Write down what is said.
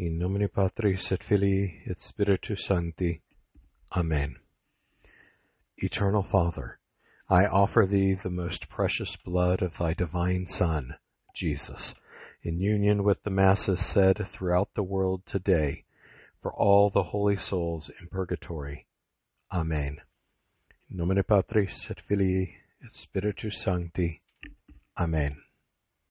In nomine Patris et Filii et Spiritus Sancti. Amen. Eternal Father, I offer thee the most precious blood of thy divine Son, Jesus, in union with the masses said throughout the world today for all the holy souls in purgatory. Amen. In nomine Patris et Filii et Spiritus Sancti. Amen.